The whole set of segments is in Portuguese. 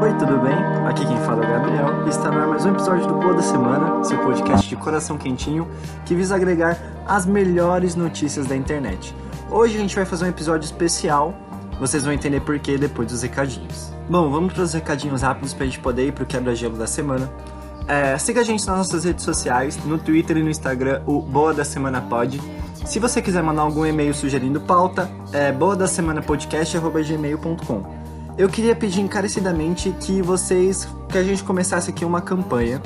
Oi, tudo bem? Aqui quem fala é o Gabriel e está no ar mais um episódio do Boa da Semana, seu podcast de coração quentinho que visa agregar as melhores notícias da internet. Hoje a gente vai fazer um episódio especial, vocês vão entender por que depois dos recadinhos. Bom, vamos para os recadinhos rápidos para a gente poder ir para o quebra-gelo da semana. É, siga a gente nas nossas redes sociais, no Twitter e no Instagram, o Boa da Semana Pod. Se você quiser mandar algum e-mail sugerindo pauta, é boa da semana podcast@gmail.com. Eu queria pedir encarecidamente que vocês, que a gente começasse aqui uma campanha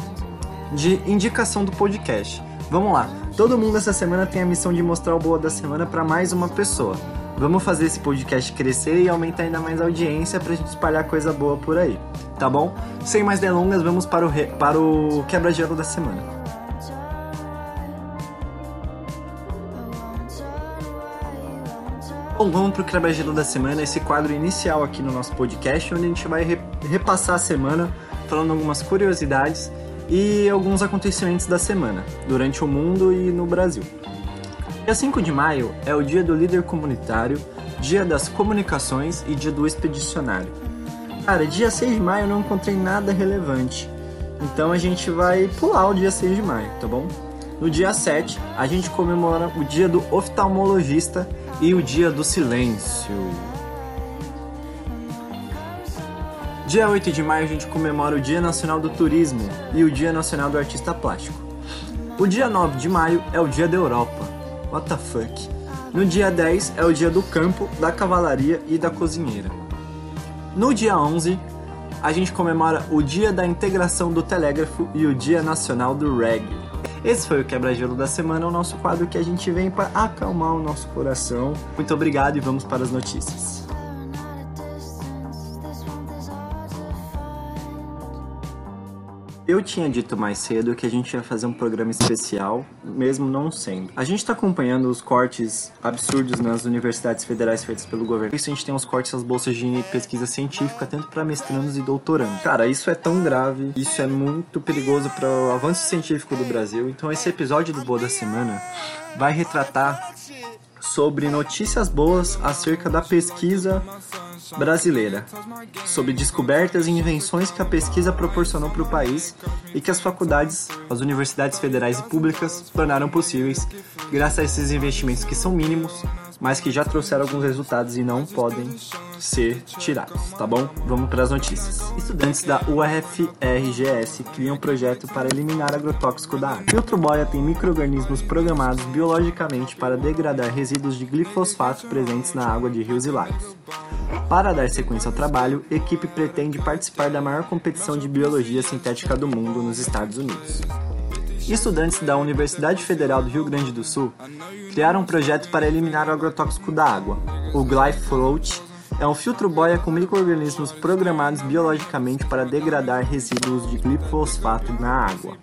de indicação do podcast. Vamos lá. Todo mundo essa semana tem a missão de mostrar o boa da semana para mais uma pessoa. Vamos fazer esse podcast crescer e aumentar ainda mais a audiência pra gente espalhar coisa boa por aí, tá bom? Sem mais delongas, vamos para o, re... para o quebra-gelo da semana. Bom, vamos pro quebra-gelo da semana, esse quadro inicial aqui no nosso podcast, onde a gente vai re repassar a semana, falando algumas curiosidades e alguns acontecimentos da semana, durante o mundo e no Brasil. Dia 5 de maio é o dia do líder comunitário, dia das comunicações e dia do expedicionário. Cara, dia 6 de maio eu não encontrei nada relevante, então a gente vai pular o dia 6 de maio, tá bom? No dia 7, a gente comemora o dia do oftalmologista e o Dia do Silêncio. Dia 8 de maio a gente comemora o Dia Nacional do Turismo e o Dia Nacional do Artista Plástico. O dia 9 de maio é o Dia da Europa. What the fuck? No dia 10 é o Dia do Campo, da Cavalaria e da Cozinheira. No dia 11, a gente comemora o Dia da Integração do Telégrafo e o Dia Nacional do Reggae. Esse foi o Quebra-Gelo da Semana, o nosso quadro que a gente vem para acalmar o nosso coração. Muito obrigado e vamos para as notícias. Eu tinha dito mais cedo que a gente ia fazer um programa especial, mesmo não sendo. A gente está acompanhando os cortes absurdos nas universidades federais feitos pelo governo. Isso a gente tem os cortes às bolsas de pesquisa científica, tanto para mestrandos e doutorandos. Cara, isso é tão grave, isso é muito perigoso para o avanço científico do Brasil. Então esse episódio do Boa da Semana vai retratar sobre notícias boas acerca da pesquisa brasileira, sobre descobertas e invenções que a pesquisa proporcionou para o país e que as faculdades, as universidades federais e públicas tornaram possíveis graças a esses investimentos que são mínimos, mas que já trouxeram alguns resultados e não podem ser tirados, tá bom? Vamos para as notícias. Estudantes da UFRGS criam um projeto para eliminar agrotóxico da água. Filtro boia tem micro-organismos programados biologicamente para degradar resíduos de glifosfato presentes na água de rios e lagos. Para dar sequência ao trabalho, equipe pretende participar da maior competição de biologia sintética do mundo nos Estados Unidos. Estudantes da Universidade Federal do Rio Grande do Sul criaram um projeto para eliminar o agrotóxico da água, o Glyphosate é um filtro boia com microrganismos programados biologicamente para degradar resíduos de glifosfato na água.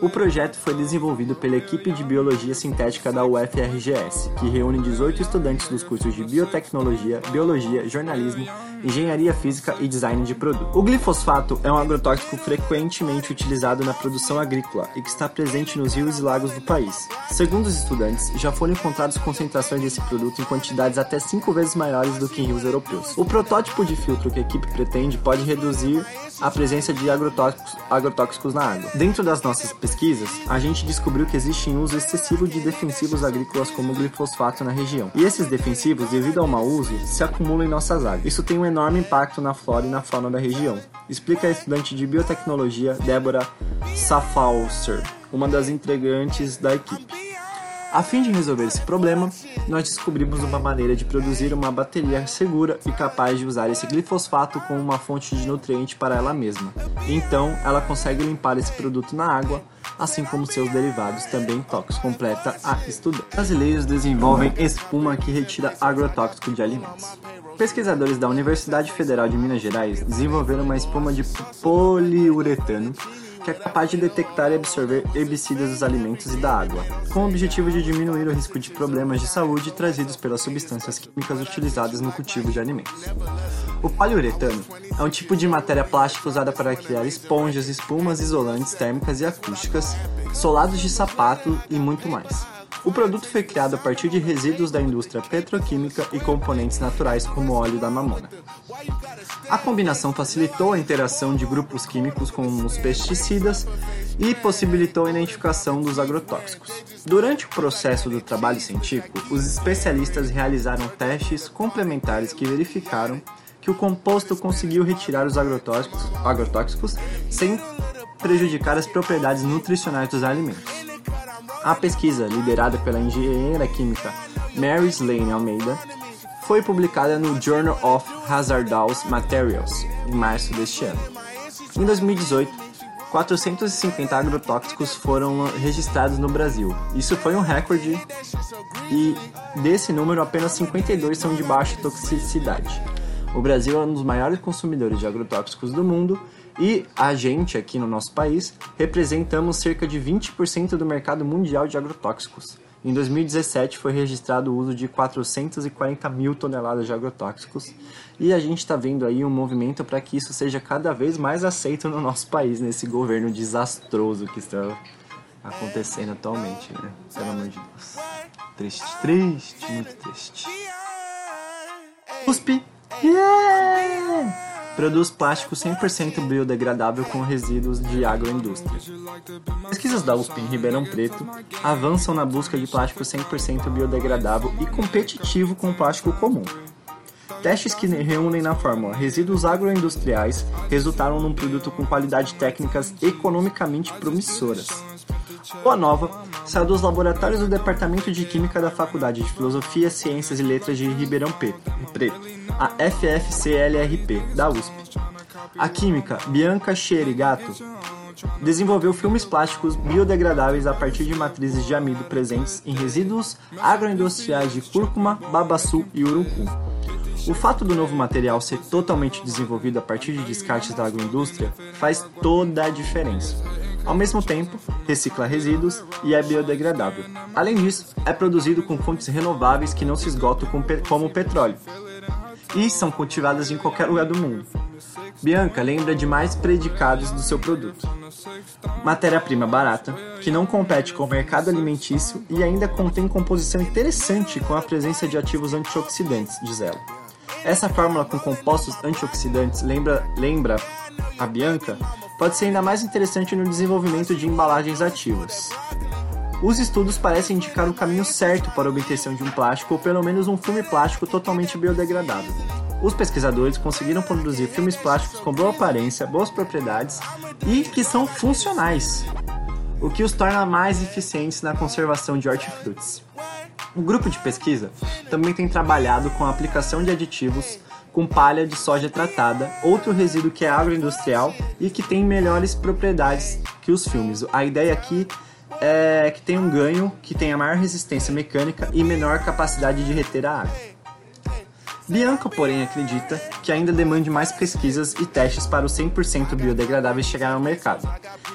O projeto foi desenvolvido pela equipe de biologia sintética da UFRGS, que reúne 18 estudantes dos cursos de biotecnologia, biologia, jornalismo, engenharia física e design de produto. O glifosfato é um agrotóxico frequentemente utilizado na produção agrícola e que está presente nos rios e lagos do país. Segundo os estudantes, já foram encontradas concentrações desse produto em quantidades até 5 vezes maiores do que em rios europeus. O protótipo de filtro que a equipe pretende pode reduzir a presença de agrotóxicos, agrotóxicos na água. Dentro das nossas pesquisas, a gente descobriu que existe um uso excessivo de defensivos agrícolas como o glifosfato na região. E esses defensivos, devido ao mau uso, se acumulam em nossas águas. Isso tem um enorme impacto na flora e na fauna da região. Explica a estudante de biotecnologia Débora Safauser, uma das integrantes da equipe. A fim de resolver esse problema, nós descobrimos uma maneira de produzir uma bateria segura e capaz de usar esse glifosfato como uma fonte de nutriente para ela mesma. Então, ela consegue limpar esse produto na água, assim como seus derivados também tóxicos, completa a estudante. Brasileiros desenvolvem espuma que retira agrotóxico de alimentos. Pesquisadores da Universidade Federal de Minas Gerais desenvolveram uma espuma de poliuretano que é capaz de detectar e absorver herbicidas dos alimentos e da água, com o objetivo de diminuir o risco de problemas de saúde trazidos pelas substâncias químicas utilizadas no cultivo de alimentos. O poliuretano é um tipo de matéria plástica usada para criar esponjas, espumas isolantes térmicas e acústicas, solados de sapato e muito mais. O produto foi criado a partir de resíduos da indústria petroquímica e componentes naturais como óleo da mamona. A combinação facilitou a interação de grupos químicos com os pesticidas e possibilitou a identificação dos agrotóxicos. Durante o processo do trabalho científico, os especialistas realizaram testes complementares que verificaram que o composto conseguiu retirar os agrotóxicos, agrotóxicos sem prejudicar as propriedades nutricionais dos alimentos. A pesquisa, liderada pela engenheira química Mary Slane Almeida, foi publicada no Journal of Hazardous Materials em março deste ano. Em 2018, 450 agrotóxicos foram registrados no Brasil. Isso foi um recorde e desse número apenas 52 são de baixa toxicidade. O Brasil é um dos maiores consumidores de agrotóxicos do mundo e a gente aqui no nosso país representamos cerca de 20% do mercado mundial de agrotóxicos. Em 2017 foi registrado o uso de 440 mil toneladas de agrotóxicos e a gente está vendo aí um movimento para que isso seja cada vez mais aceito no nosso país, nesse governo desastroso que está acontecendo atualmente, né? Pelo amor de Deus. Triste, triste, muito triste. USP! Yeah! Produz plástico 100% biodegradável com resíduos de agroindústria. Pesquisas da USP em Ribeirão Preto avançam na busca de plástico 100% biodegradável e competitivo com o plástico comum. Testes que reúnem na fórmula resíduos agroindustriais resultaram num produto com qualidade técnicas economicamente promissoras. Boa Nova saiu dos laboratórios do Departamento de Química da Faculdade de Filosofia, Ciências e Letras de Ribeirão Preto, a FFCLRP, da USP. A química Bianca Cherigato desenvolveu filmes plásticos biodegradáveis a partir de matrizes de amido presentes em resíduos agroindustriais de cúrcuma, babaçu e urucum. O fato do novo material ser totalmente desenvolvido a partir de descartes da agroindústria faz toda a diferença. Ao mesmo tempo, recicla resíduos e é biodegradável. Além disso, é produzido com fontes renováveis que não se esgotam como o petróleo e são cultivadas em qualquer lugar do mundo. Bianca lembra de mais predicados do seu produto. Matéria-prima barata, que não compete com o mercado alimentício e ainda contém composição interessante com a presença de ativos antioxidantes, diz ela. Essa fórmula com compostos antioxidantes lembra, lembra a Bianca pode ser ainda mais interessante no desenvolvimento de embalagens ativas. Os estudos parecem indicar o caminho certo para a obtenção de um plástico ou pelo menos um filme plástico totalmente biodegradável. Os pesquisadores conseguiram produzir filmes plásticos com boa aparência, boas propriedades e que são funcionais, o que os torna mais eficientes na conservação de hortifrutis. O grupo de pesquisa também tem trabalhado com a aplicação de aditivos com palha de soja tratada, outro resíduo que é agroindustrial e que tem melhores propriedades que os filmes. A ideia aqui é que tem um ganho que tenha maior resistência mecânica e menor capacidade de reter a água. Bianca, porém, acredita que ainda demande mais pesquisas e testes para os 100% biodegradáveis chegar ao mercado.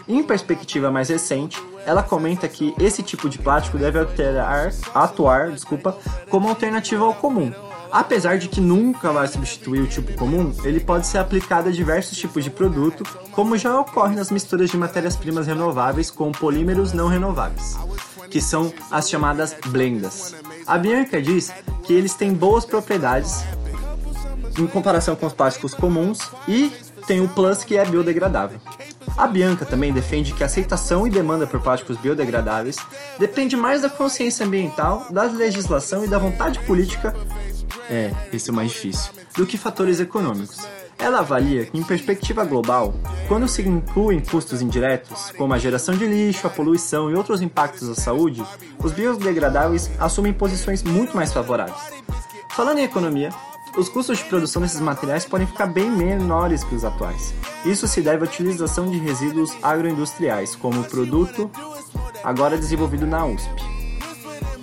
Em perspectiva mais recente, ela comenta que esse tipo de plástico deve alterar, atuar desculpa, como alternativa ao comum, Apesar de que nunca vai substituir o tipo comum, ele pode ser aplicado a diversos tipos de produto, como já ocorre nas misturas de matérias-primas renováveis com polímeros não renováveis, que são as chamadas blendas. A Bianca diz que eles têm boas propriedades em comparação com os plásticos comuns e tem o plus que é biodegradável. A Bianca também defende que a aceitação e demanda por plásticos biodegradáveis depende mais da consciência ambiental, da legislação e da vontade política é, esse é o mais difícil, do que fatores econômicos. Ela avalia que, em perspectiva global, quando se incluem custos indiretos, como a geração de lixo, a poluição e outros impactos à saúde, os biodegradáveis assumem posições muito mais favoráveis. Falando em economia, os custos de produção desses materiais podem ficar bem menores que os atuais. Isso se deve à utilização de resíduos agroindustriais, como o produto agora desenvolvido na USP,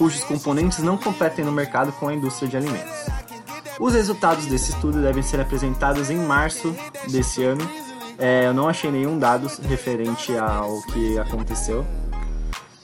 cujos componentes não competem no mercado com a indústria de alimentos. Os resultados desse estudo devem ser apresentados em março desse ano. É, eu não achei nenhum dados referente ao que aconteceu,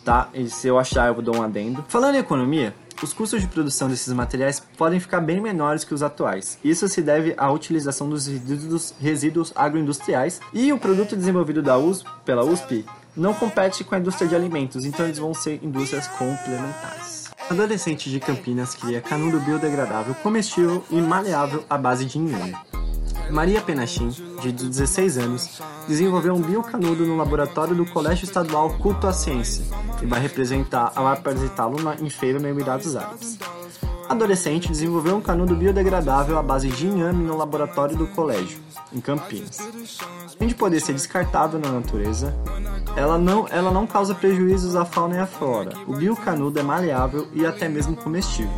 tá? E se eu achar, eu dou um adendo. Falando em economia, os custos de produção desses materiais podem ficar bem menores que os atuais. Isso se deve à utilização dos resíduos, resíduos agroindustriais e o produto desenvolvido da USP, pela USP não compete com a indústria de alimentos, então eles vão ser indústrias complementares. Adolescente de Campinas cria canudo biodegradável, comestível e maleável à base de inhame. Maria Penachim, de 16 anos, desenvolveu um biocanudo no laboratório do Colégio Estadual Culto à Ciência e vai representar apresentá-lo em feira no Emirados Árabes. Adolescente desenvolveu um canudo biodegradável à base de inhame no laboratório do colégio, em Campinas. Além de poder ser descartável na natureza, ela não, ela não causa prejuízos à fauna e à flora. O biocanudo é maleável e até mesmo comestível.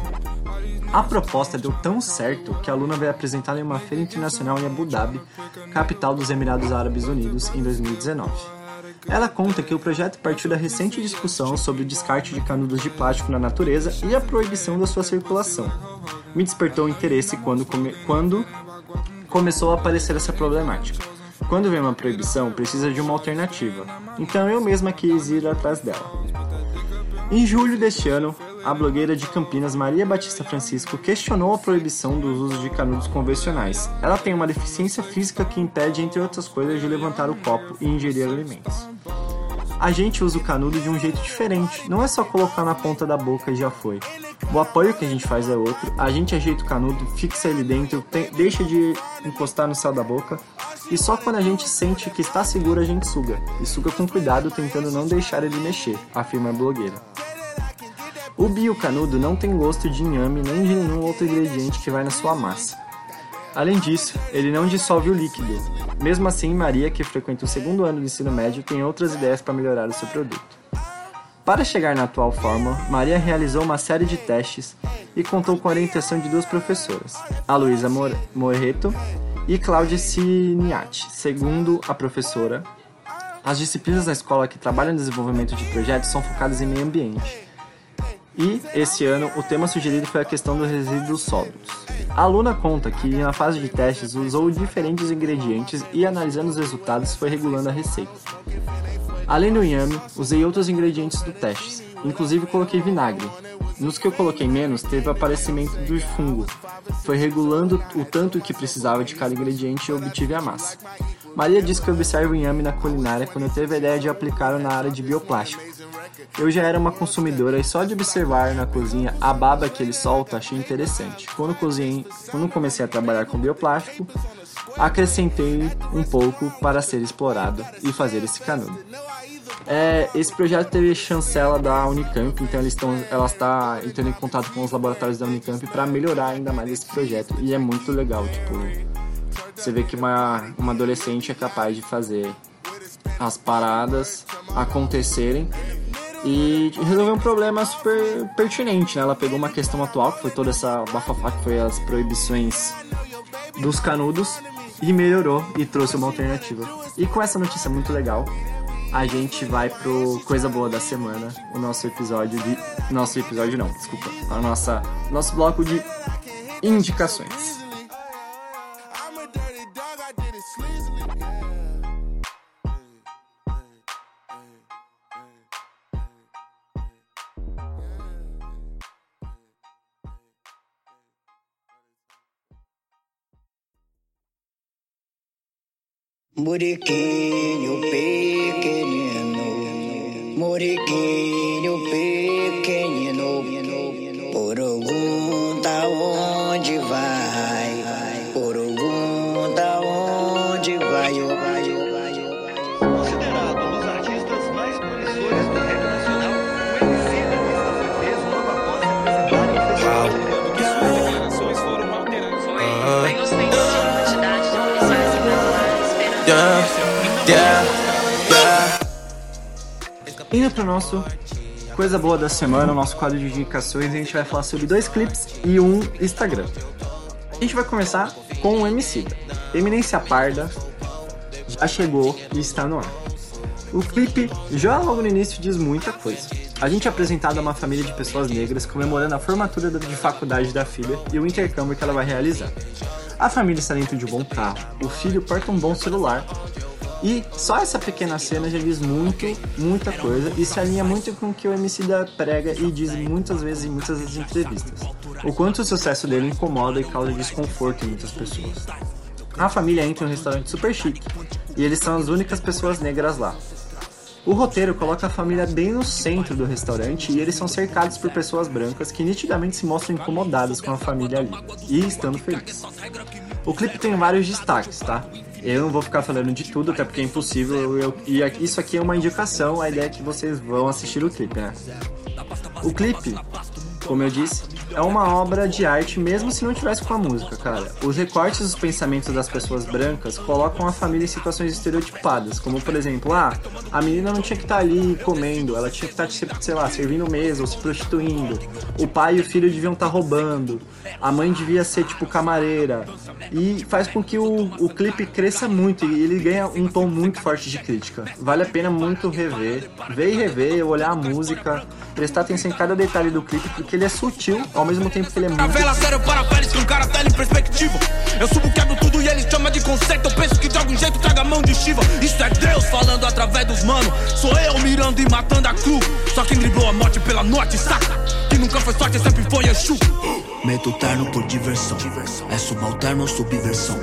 A proposta deu tão certo que a aluna veio apresentá-la em uma feira internacional em Abu Dhabi, capital dos Emirados Árabes Unidos, em 2019. Ela conta que o projeto partiu da recente discussão sobre o descarte de canudos de plástico na natureza e a proibição da sua circulação. Me despertou interesse quando, come quando começou a aparecer essa problemática. Quando vem uma proibição, precisa de uma alternativa, então eu mesma quis ir atrás dela. Em julho deste ano, a blogueira de Campinas Maria Batista Francisco questionou a proibição dos usos de canudos convencionais. Ela tem uma deficiência física que impede, entre outras coisas, de levantar o copo e ingerir alimentos. A gente usa o canudo de um jeito diferente, não é só colocar na ponta da boca e já foi. O apoio que a gente faz é outro, a gente ajeita o canudo, fixa ele dentro, tem, deixa de encostar no céu da boca e só quando a gente sente que está seguro a gente suga. E suga com cuidado, tentando não deixar ele mexer, afirma a blogueira. O biocanudo não tem gosto de inhame nem de nenhum outro ingrediente que vai na sua massa. Além disso, ele não dissolve o líquido. Mesmo assim, Maria, que frequenta o segundo ano do ensino médio, tem outras ideias para melhorar o seu produto. Para chegar na atual forma, Maria realizou uma série de testes e contou com a orientação de duas professoras, a Luísa Morreto e Cláudia Ciniati. Segundo a professora, as disciplinas na escola que trabalham no desenvolvimento de projetos são focadas em meio ambiente e, esse ano, o tema sugerido foi a questão dos resíduos sólidos. A aluna conta que, na fase de testes, usou diferentes ingredientes e, analisando os resultados, foi regulando a receita. Além do inhame, usei outros ingredientes do teste, inclusive coloquei vinagre. Nos que eu coloquei menos, teve aparecimento do fungo. Foi regulando o tanto que precisava de cada ingrediente e obtive a massa. Maria disse que observa o inhame na culinária quando teve a ideia de aplicá-lo na área de bioplástico. Eu já era uma consumidora e só de observar na cozinha a baba que ele solta achei interessante. Quando, cozinhei, quando comecei a trabalhar com bioplástico, acrescentei um pouco para ser explorado e fazer esse canudo. É, esse projeto teve chancela da Unicamp, então eles estão, ela está entrando em contato com os laboratórios da Unicamp para melhorar ainda mais esse projeto e é muito legal, tipo, você vê que uma, uma adolescente é capaz de fazer as paradas acontecerem e resolveu um problema super pertinente, né? Ela pegou uma questão atual, que foi toda essa bafafá, que foi as proibições dos canudos, e melhorou e trouxe uma alternativa. E com essa notícia muito legal, a gente vai pro Coisa Boa da Semana, o nosso episódio de... Nosso episódio não, desculpa. A nossa... Nosso bloco de indicações. Murequinho pequenino, murequinho. Yeah, yeah, yeah. Indo pro nosso Coisa Boa da Semana, o nosso quadro de indicações, a gente vai falar sobre dois clipes e um Instagram. A gente vai começar com o MC. Eminência Parda já chegou e está no ar. O clipe, já logo no início, diz muita coisa. A gente é apresentado a uma família de pessoas negras comemorando a formatura de faculdade da filha e o intercâmbio que ela vai realizar. A família está dentro de um bom carro, o filho porta um bom celular e só essa pequena cena já diz muito, muita coisa e se alinha muito com o que o MC da prega e diz muitas vezes em muitas das entrevistas. O quanto o sucesso dele incomoda e causa desconforto em muitas pessoas. A família entra em um restaurante super chique e eles são as únicas pessoas negras lá. O roteiro coloca a família bem no centro do restaurante e eles são cercados por pessoas brancas que nitidamente se mostram incomodadas com a família ali e estando felizes. O clipe tem vários destaques, tá? Eu não vou ficar falando de tudo, até porque é impossível. Eu, e isso aqui é uma indicação, a ideia é que vocês vão assistir o clipe, né? O clipe, como eu disse, é uma obra de arte mesmo se não tivesse com a música, cara. Os recortes dos pensamentos das pessoas brancas colocam a família em situações estereotipadas, como por exemplo, ah, a menina não tinha que estar ali comendo, ela tinha que estar, sei lá, servindo mesa ou se prostituindo. O pai e o filho deviam estar roubando. A mãe devia ser tipo camareira. E faz com que o, o clipe cresça muito e ele ganha um tom muito forte de crítica. Vale a pena muito rever, ver e rever, olhar a música, prestar atenção em cada detalhe do clipe, porque ele é sutil, ao mesmo tempo que ele é muito Vela sério para peles com cara tela em perspectiva. Eu subo, quebro tudo e eles chamam de conceito. Eu penso que de algum jeito traga mão de Shiva. Isso é Deus falando através dos manos. Sou eu mirando e matando a cru. Só quem driblou a morte pela norte, saca? Que nunca foi sorte, sempre foi Exu. Meto terno por diversão. É subalterno ou subversão.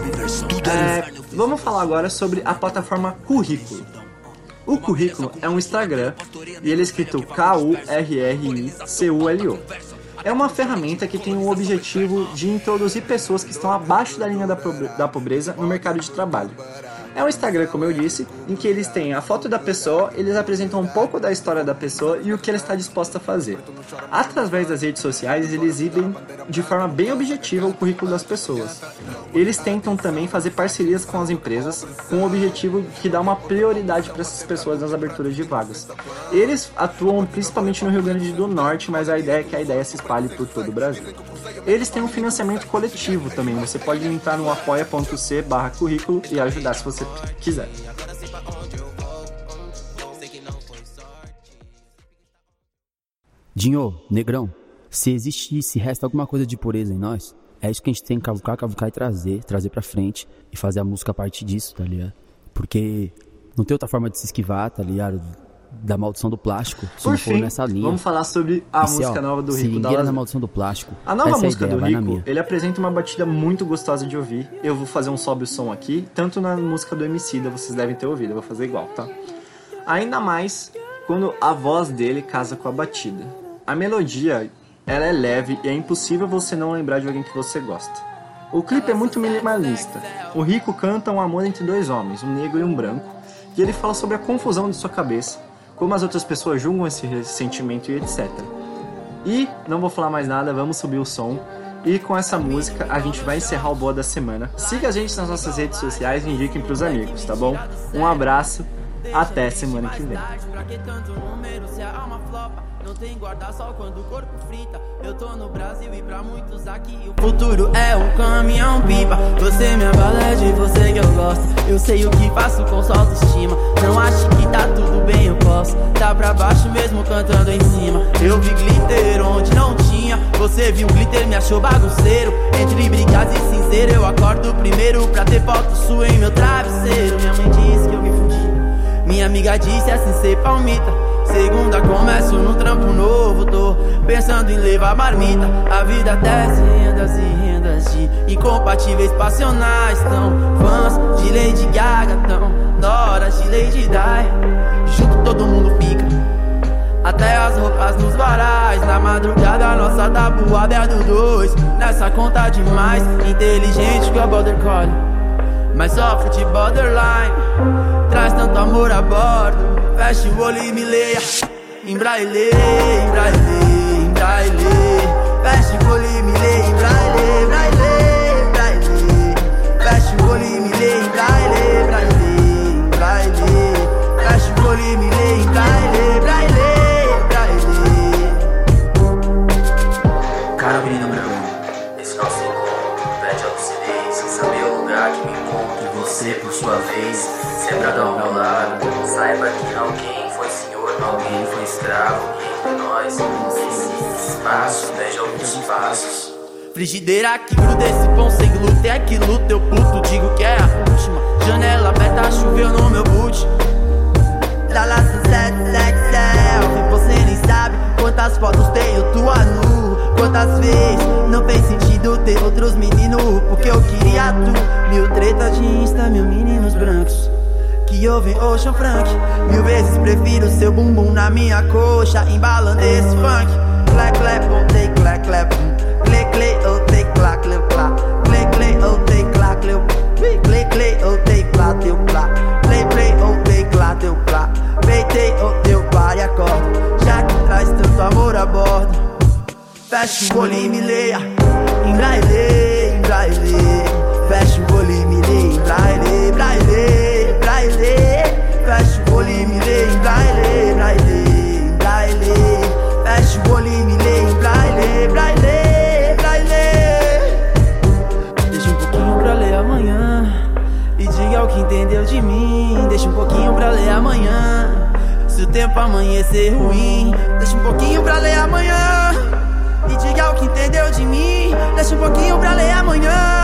Tudo é É, vamos falar agora sobre a plataforma Currículo. O Currículo é um Instagram e ele é escrito K-U-R-R-I-C-U-L-O. É uma ferramenta que tem o objetivo de introduzir pessoas que estão abaixo da linha da pobre- da pobreza no mercado de trabalho. É um Instagram, como eu disse, em que eles têm a foto da pessoa, eles apresentam um pouco da história da pessoa e o que ela está disposta a fazer. Através das redes sociais, eles exibem de forma bem objetiva o currículo das pessoas. Eles tentam também fazer parcerias com as empresas com o objetivo que dá uma prioridade para essas pessoas nas aberturas de vagas. Eles atuam principalmente no Rio Grande do Norte, mas a ideia é que a ideia se espalhe por todo o Brasil. Eles têm um financiamento coletivo também. Você pode entrar no apoia.c barra currículo e ajudar se você quiser. Dinho, negrão, se existe, se resta alguma coisa de pureza em nós, é isso que a gente tem que cavucar, cavucar e trazer, trazer pra frente e fazer a música a partir disso, tá ligado? Porque não tem outra forma de se esquivar, tá ligado? Da maldição do plástico, se Por não for fim, nessa linha. vamos falar sobre a se, música ó, nova do se Rico da na Lasanha. maldição do plástico. A nova é música ideia, do Rico, ele apresenta uma batida muito gostosa de ouvir. Eu vou fazer um sobe o som aqui, tanto na música do Emicida, vocês devem ter ouvido, eu vou fazer igual, tá? Ainda mais quando a voz dele casa com a batida. A melodia, ela é leve e é impossível você não lembrar de alguém que você gosta. O clipe é muito minimalista. O Rico canta um amor entre dois homens, um negro e um branco, e ele fala sobre a confusão de sua cabeça, como as outras pessoas julgam esse sentimento e etc. E não vou falar mais nada, vamos subir o som. E com essa música a gente vai encerrar o Boa da Semana. Siga a gente nas nossas redes sociais e indiquem pros amigos, tá bom? Um abraço, até semana que vem. Não tem guarda-sol quando o corpo frita. Eu tô no Brasil e pra muitos aqui o futuro é um caminhão pipa. Você me abala de você que eu gosto. Eu sei o que faço com sua autoestima. Não acho que tá tudo bem, eu posso. Tá pra baixo mesmo cantando em cima. Eu vi glitter onde não tinha. Você viu glitter, me achou bagunceiro. Entre brigas e cinzeiro, eu acordo primeiro pra ter foto sua em meu travesseiro. Minha mãe disse que eu me. Minha amiga disse assim ser palmita. Segunda começo num trampo novo, tô pensando em levar marmita. A vida desce rendas e rendas de incompatíveis passionais. Tão fãs de Lady Gaga, tão noras de Lady Di. Junto todo mundo fica. Até as roupas nos varais Na madrugada nossa tabuada é do dois Nessa conta demais Inteligente que a border collie Mas sofre de borderline. Traz tanto amor a bordo. Feche o olho e me leia. Em braille, em braille, em braille Feche o olho e me leia. Em braille, braille, braille Feche o olho e me leia. Em braille, braille, braille Feche o olho e me leia você, por sua vez, sempre ao meu lado. Saiba que alguém foi senhor, alguém foi escravo, e entre nós, esses espaços, veja alguns passos. Frigideira que gruda esse pão sem glúten É que luta, eu puto, digo que é a última Janela aberta, choveu no meu boot Dala sunset, sex, selfie sabe quantas fotos tenho tua nu Quantas vezes não fez sentido ter outros meninos Porque eu queria tu Mil tretas de insta, mil meninos brancos Que ouvem Ocean Frank. Mil vezes prefiro seu bumbum na minha coxa, embalando esse funk. Clap, clap, oh, take, clap, clap. Click, click, oh, take, clap, clip, clap. Click, click, oh, take, clap, clip. Click, click, oh, take, clap, teu, clap. Fecha o olho e me leia. Em braille, em braille. Fecha o olho e me leia. Em braille, braille, braille. Fecha o olho e me leia. Em braille, braille, em braille. Fecha o olho e me leia. Em braille, braille, braille. Deixa um pouquinho pra ler amanhã. E diga o que entendeu de mim. Deixa um pouquinho pra ler amanhã. Se o tempo amanhecer ruim, deixa um pouquinho pra ler amanhã. Entendeu de mim. Deixa um pouquinho pra ler amanhã.